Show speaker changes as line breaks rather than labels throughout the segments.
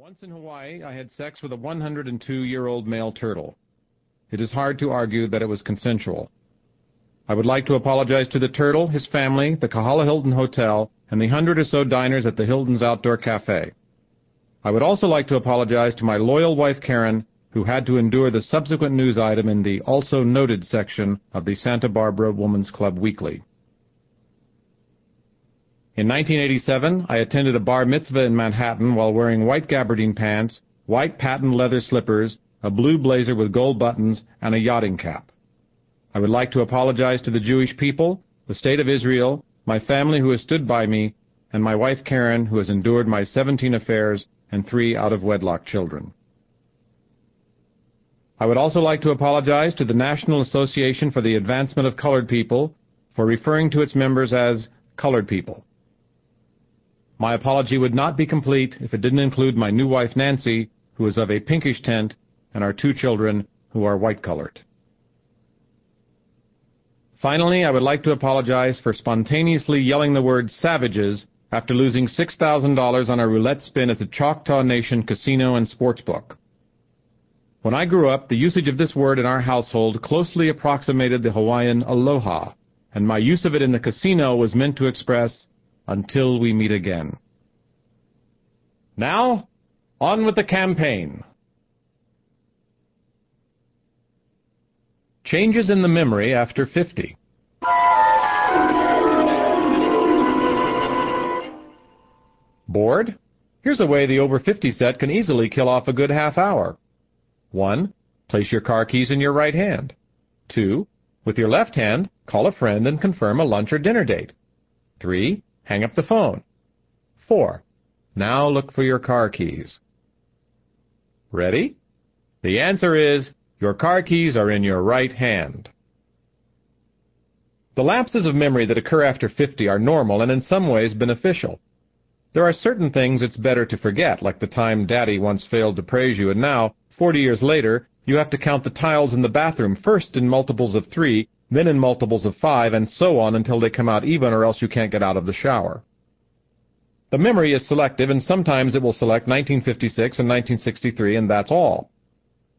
Once in Hawaii, I had sex with a 102-year-old male turtle. It is hard to argue that it was consensual. I would like to apologize to the turtle, his family, the Kahala Hilton Hotel, and the hundred or so diners at the Hilton's Outdoor Cafe. I would also like to apologize to my loyal wife Karen, who had to endure the subsequent news item in the also noted section of the Santa Barbara Woman's Club Weekly. In 1987, I attended a bar mitzvah in Manhattan while wearing white gabardine pants, white patent leather slippers, a blue blazer with gold buttons, and a yachting cap. I would like to apologize to the Jewish people, the State of Israel, my family who has stood by me, and my wife Karen who has endured my 17 affairs and three out-of-wedlock children. I would also like to apologize to the National Association for the Advancement of Colored People for referring to its members as colored people. My apology would not be complete if it didn't include my new wife Nancy, who is of a pinkish tint, and our two children, who are white-colored. Finally, I would like to apologize for spontaneously yelling the word savages after losing $6,000 on a roulette spin at the Choctaw Nation Casino and Sportsbook. When I grew up, the usage of this word in our household closely approximated the Hawaiian aloha, and my use of it in the casino was meant to express until we meet again. Now, on with the campaign. Changes in the memory after 50. Bored? Here's a way the over 50 set can easily kill off a good half hour. 1. Place your car keys in your right hand. 2. With your left hand, call a friend and confirm a lunch or dinner date. 3. Hang up the phone. 4. Now look for your car keys. Ready? The answer is your car keys are in your right hand. The lapses of memory that occur after 50 are normal and in some ways beneficial. There are certain things it's better to forget, like the time Daddy once failed to praise you, and now, 40 years later, you have to count the tiles in the bathroom first in multiples of 3 then in multiples of 5, and so on until they come out even or else you can't get out of the shower. The memory is selective, and sometimes it will select 1956 and 1963, and that's all.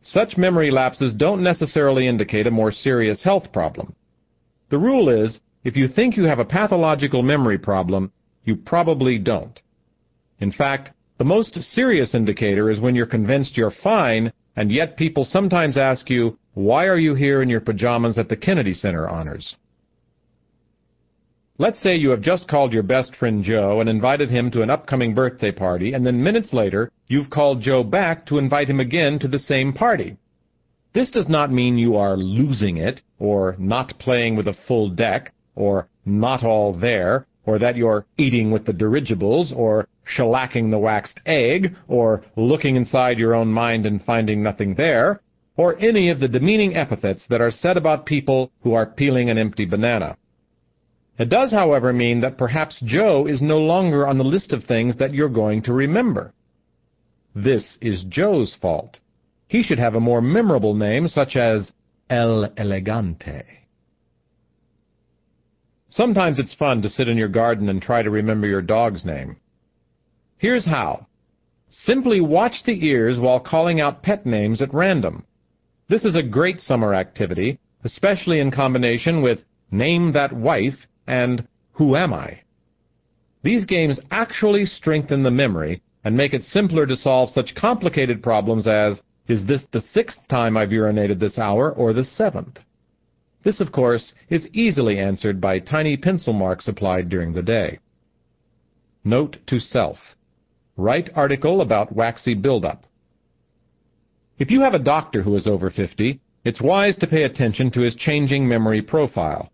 Such memory lapses don't necessarily indicate a more serious health problem. The rule is, if you think you have a pathological memory problem, you probably don't. In fact, the most serious indicator is when you're convinced you're fine, and yet people sometimes ask you, why are you here in your pajamas at the Kennedy Center honors? Let's say you have just called your best friend Joe and invited him to an upcoming birthday party, and then minutes later, you've called Joe back to invite him again to the same party. This does not mean you are losing it, or not playing with a full deck, or not all there, or that you're eating with the dirigibles, or shellacking the waxed egg, or looking inside your own mind and finding nothing there or any of the demeaning epithets that are said about people who are peeling an empty banana. It does, however, mean that perhaps Joe is no longer on the list of things that you're going to remember. This is Joe's fault. He should have a more memorable name, such as El Elegante. Sometimes it's fun to sit in your garden and try to remember your dog's name. Here's how. Simply watch the ears while calling out pet names at random. This is a great summer activity, especially in combination with Name That Wife and Who Am I? These games actually strengthen the memory and make it simpler to solve such complicated problems as, is this the sixth time I've urinated this hour or the seventh? This, of course, is easily answered by tiny pencil marks applied during the day. Note to self. Write article about waxy buildup. If you have a doctor who is over 50, it's wise to pay attention to his changing memory profile.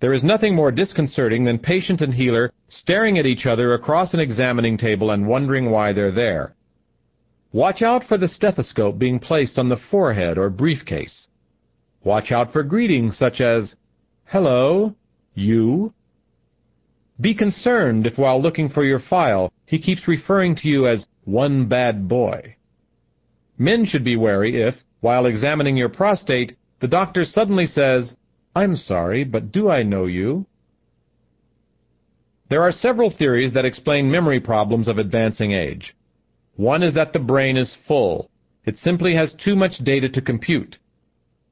There is nothing more disconcerting than patient and healer staring at each other across an examining table and wondering why they're there. Watch out for the stethoscope being placed on the forehead or briefcase. Watch out for greetings such as, Hello, you. Be concerned if while looking for your file, he keeps referring to you as one bad boy. Men should be wary if, while examining your prostate, the doctor suddenly says, I'm sorry, but do I know you? There are several theories that explain memory problems of advancing age. One is that the brain is full. It simply has too much data to compute.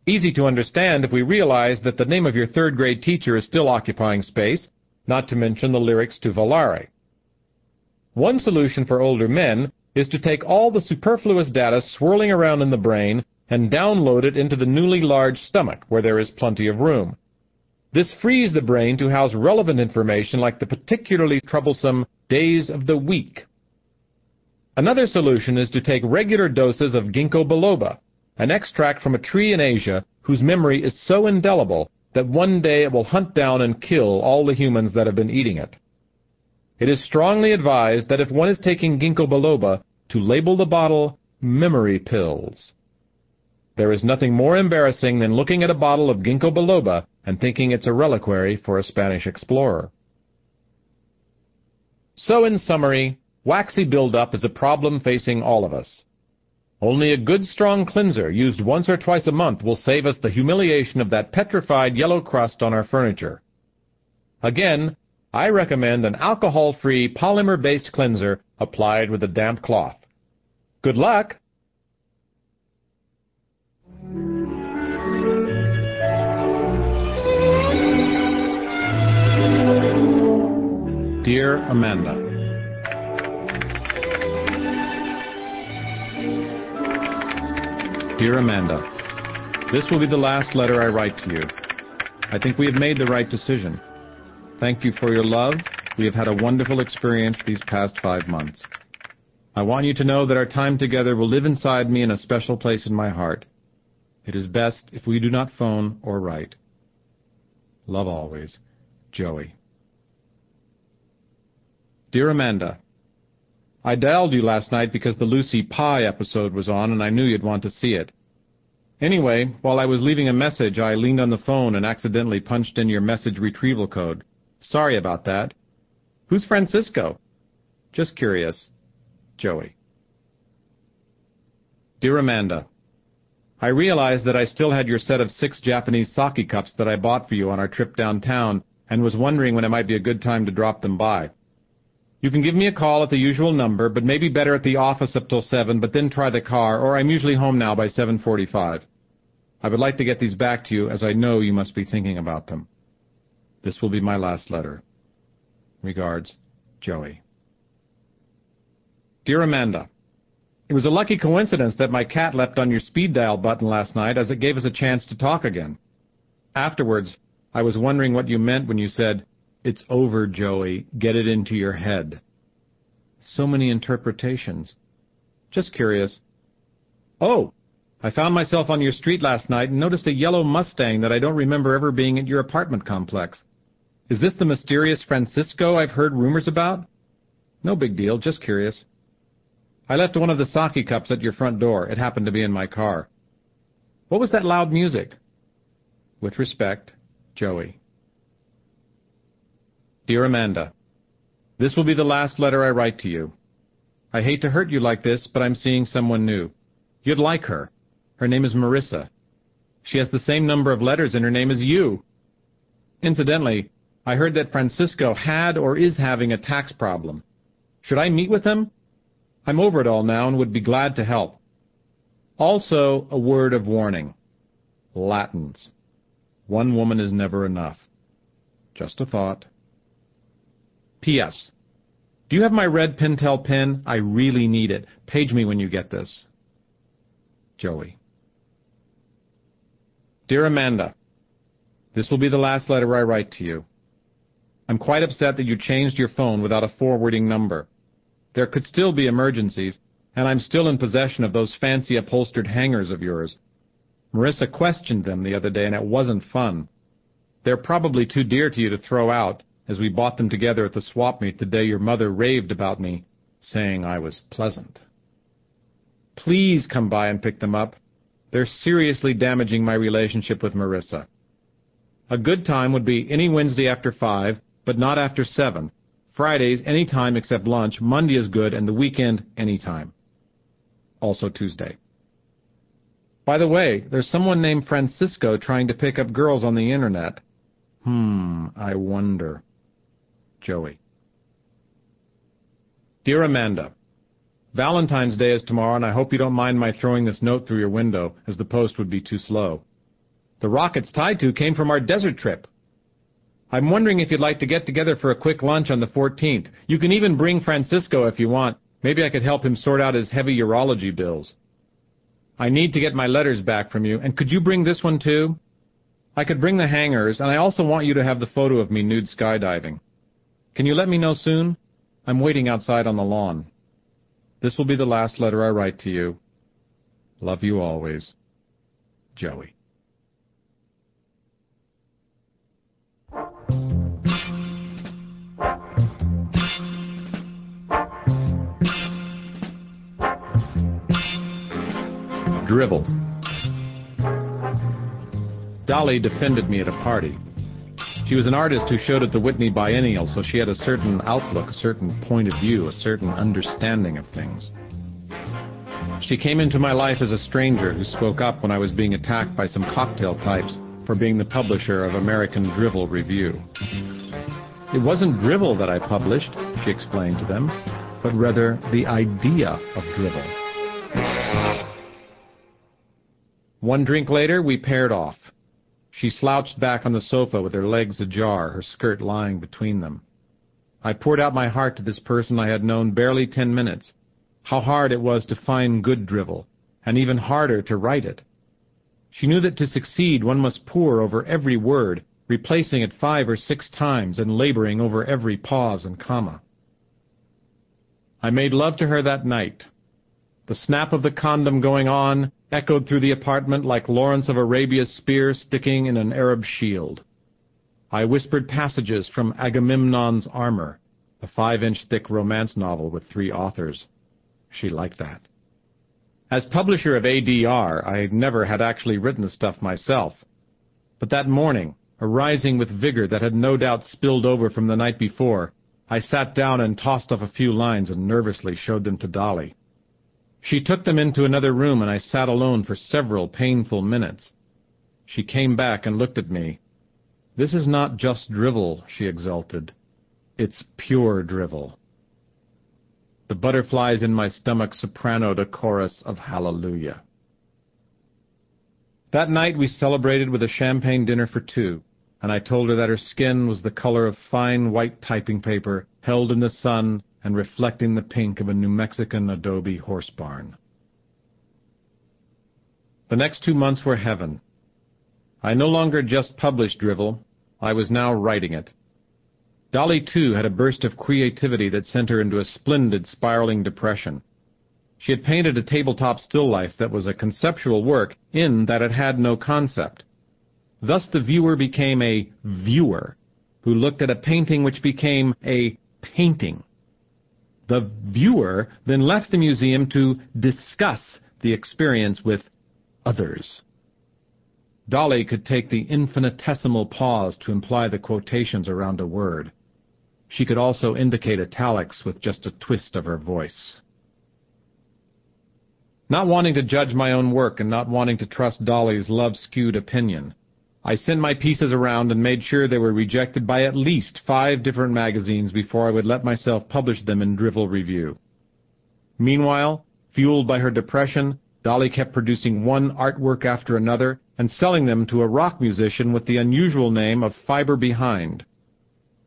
Easy to understand if we realize that the name of your third grade teacher is still occupying space, not to mention the lyrics to Volare. One solution for older men is to take all the superfluous data swirling around in the brain and download it into the newly large stomach, where there is plenty of room. This frees the brain to house relevant information like the particularly troublesome days of the week. Another solution is to take regular doses of ginkgo biloba, an extract from a tree in Asia whose memory is so indelible that one day it will hunt down and kill all the humans that have been eating it. It is strongly advised that if one is taking ginkgo biloba, to label the bottle memory pills. There is nothing more embarrassing than looking at a bottle of ginkgo biloba and thinking it's a reliquary for a Spanish explorer. So in summary, waxy buildup is a problem facing all of us. Only a good strong cleanser used once or twice a month will save us the humiliation of that petrified yellow crust on our furniture. Again, I recommend an alcohol-free polymer-based cleanser applied with a damp cloth. Good luck! Dear Amanda, Dear Amanda, this will be the last letter I write to you. I think we have made the right decision. Thank you for your love. We have had a wonderful experience these past five months. I want you to know that our time together will live inside me in a special place in my heart. It is best if we do not phone or write. Love always, Joey. Dear Amanda, I dialed you last night because the Lucy Pie episode was on and I knew you'd want to see it. Anyway, while I was leaving a message, I leaned on the phone and accidentally punched in your message retrieval code. Sorry about that. Who's Francisco? Just curious. Joey. Dear Amanda, I realized that I still had your set of six Japanese sake cups that I bought for you on our trip downtown and was wondering when it might be a good time to drop them by. You can give me a call at the usual number, but maybe better at the office up till 7, but then try the car, or I'm usually home now by 7.45. I would like to get these back to you, as I know you must be thinking about them. This will be my last letter. Regards, Joey. Dear Amanda, It was a lucky coincidence that my cat leapt on your speed dial button last night, as it gave us a chance to talk again. Afterwards, I was wondering what you meant when you said, it's over, Joey. Get it into your head. So many interpretations. Just curious. Oh, I found myself on your street last night and noticed a yellow Mustang that I don't remember ever being at your apartment complex. Is this the mysterious Francisco I've heard rumors about? No big deal, just curious. I left one of the sake cups at your front door. It happened to be in my car. What was that loud music? With respect, Joey. Dear Amanda, This will be the last letter I write to you. I hate to hurt you like this, but I'm seeing someone new. You'd like her. Her name is Marissa. She has the same number of letters in her name as you. Incidentally, I heard that Francisco had or is having a tax problem. Should I meet with him? I'm over it all now and would be glad to help. Also, a word of warning. Latins. One woman is never enough. Just a thought. P.S. Do you have my red Pentel pen? I really need it. Page me when you get this. Joey. Dear Amanda, This will be the last letter I write to you. I'm quite upset that you changed your phone without a forwarding number. There could still be emergencies, and I'm still in possession of those fancy upholstered hangers of yours. Marissa questioned them the other day, and it wasn't fun. They're probably too dear to you to throw out, as we bought them together at the swap meet the day your mother raved about me, saying I was pleasant. Please come by and pick them up. They're seriously damaging my relationship with Marissa. A good time would be any Wednesday after 5, but not after 7. Fridays, any time except lunch. Monday is good, and the weekend, any time. Also Tuesday. By the way, there's someone named Francisco trying to pick up girls on the internet. Hmm, I wonder. Joey. Dear Amanda, Valentine's Day is tomorrow, and I hope you don't mind my throwing this note through your window, as the post would be too slow. The rockets tied to came from our desert trip. I'm wondering if you'd like to get together for a quick lunch on the 14th. You can even bring Francisco if you want. Maybe I could help him sort out his heavy urology bills. I need to get my letters back from you, and could you bring this one too? I could bring the hangers, and I also want you to have the photo of me nude skydiving. Can you let me know soon? I'm waiting outside on the lawn. This will be the last letter I write to you. Love you always. Joey. Drivel. Dolly defended me at a party. She was an artist who showed at the Whitney Biennial, so she had a certain outlook, a certain point of view, a certain understanding of things. She came into my life as a stranger who spoke up when I was being attacked by some cocktail types for being the publisher of American Drivel Review. It wasn't drivel that I published, she explained to them, but rather the idea of drivel. One drink later, we paired off. She slouched back on the sofa with her legs ajar, her skirt lying between them. I poured out my heart to this person I had known barely ten minutes. How hard it was to find good drivel, and even harder to write it. She knew that to succeed one must pore over every word, replacing it five or six times and laboring over every pause and comma. I made love to her that night. The snap of the condom going on, echoed through the apartment like Lawrence of Arabia's spear sticking in an Arab shield. I whispered passages from Agamemnon's Armor, a five-inch thick romance novel with three authors. She liked that. As publisher of ADR, I never had actually written the stuff myself. But that morning, arising with vigor that had no doubt spilled over from the night before, I sat down and tossed off a few lines and nervously showed them to Dolly. She took them into another room, and I sat alone for several painful minutes. She came back and looked at me. This is not just drivel, she exulted. It's pure drivel. The butterflies in my stomach sopranoed a chorus of hallelujah. That night we celebrated with a champagne dinner for two, and I told her that her skin was the color of fine white typing paper held in the sun and reflecting the pink of a New Mexican adobe horse barn. The next two months were heaven. I no longer just published Drivel, I was now writing it. Dolly, too, had a burst of creativity that sent her into a splendid spiraling depression. She had painted a tabletop still life that was a conceptual work in that it had no concept. Thus the viewer became a viewer, who looked at a painting which became a painting. The viewer then left the museum to discuss the experience with others. Dolly could take the infinitesimal pause to imply the quotations around a word. She could also indicate italics with just a twist of her voice. Not wanting to judge my own work and not wanting to trust Dolly's love-skewed opinion, I sent my pieces around and made sure they were rejected by at least five different magazines before I would let myself publish them in Drivel Review. Meanwhile, fueled by her depression, Dolly kept producing one artwork after another and selling them to a rock musician with the unusual name of Fiber Behind.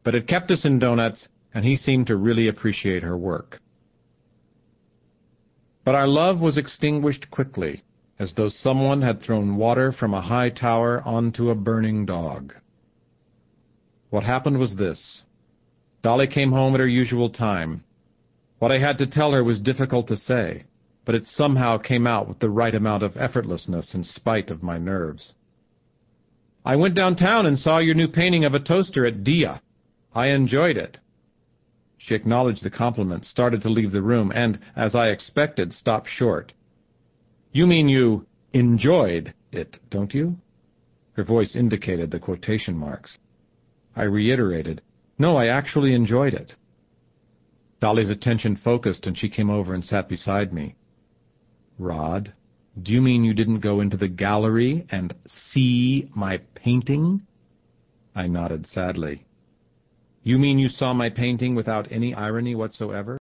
But it kept us in donuts, and he seemed to really appreciate her work. But our love was extinguished quickly as though someone had thrown water from a high tower onto a burning dog. What happened was this. Dolly came home at her usual time. What I had to tell her was difficult to say, but it somehow came out with the right amount of effortlessness in spite of my nerves. I went downtown and saw your new painting of a toaster at Dia. I enjoyed it. She acknowledged the compliment, started to leave the room, and, as I expected, stopped short. You mean you enjoyed it, don't you? Her voice indicated the quotation marks. I reiterated, No, I actually enjoyed it. Dolly's attention focused and she came over and sat beside me. Rod, do you mean you didn't go into the gallery and see my painting? I nodded sadly. You mean you saw my painting without any irony whatsoever?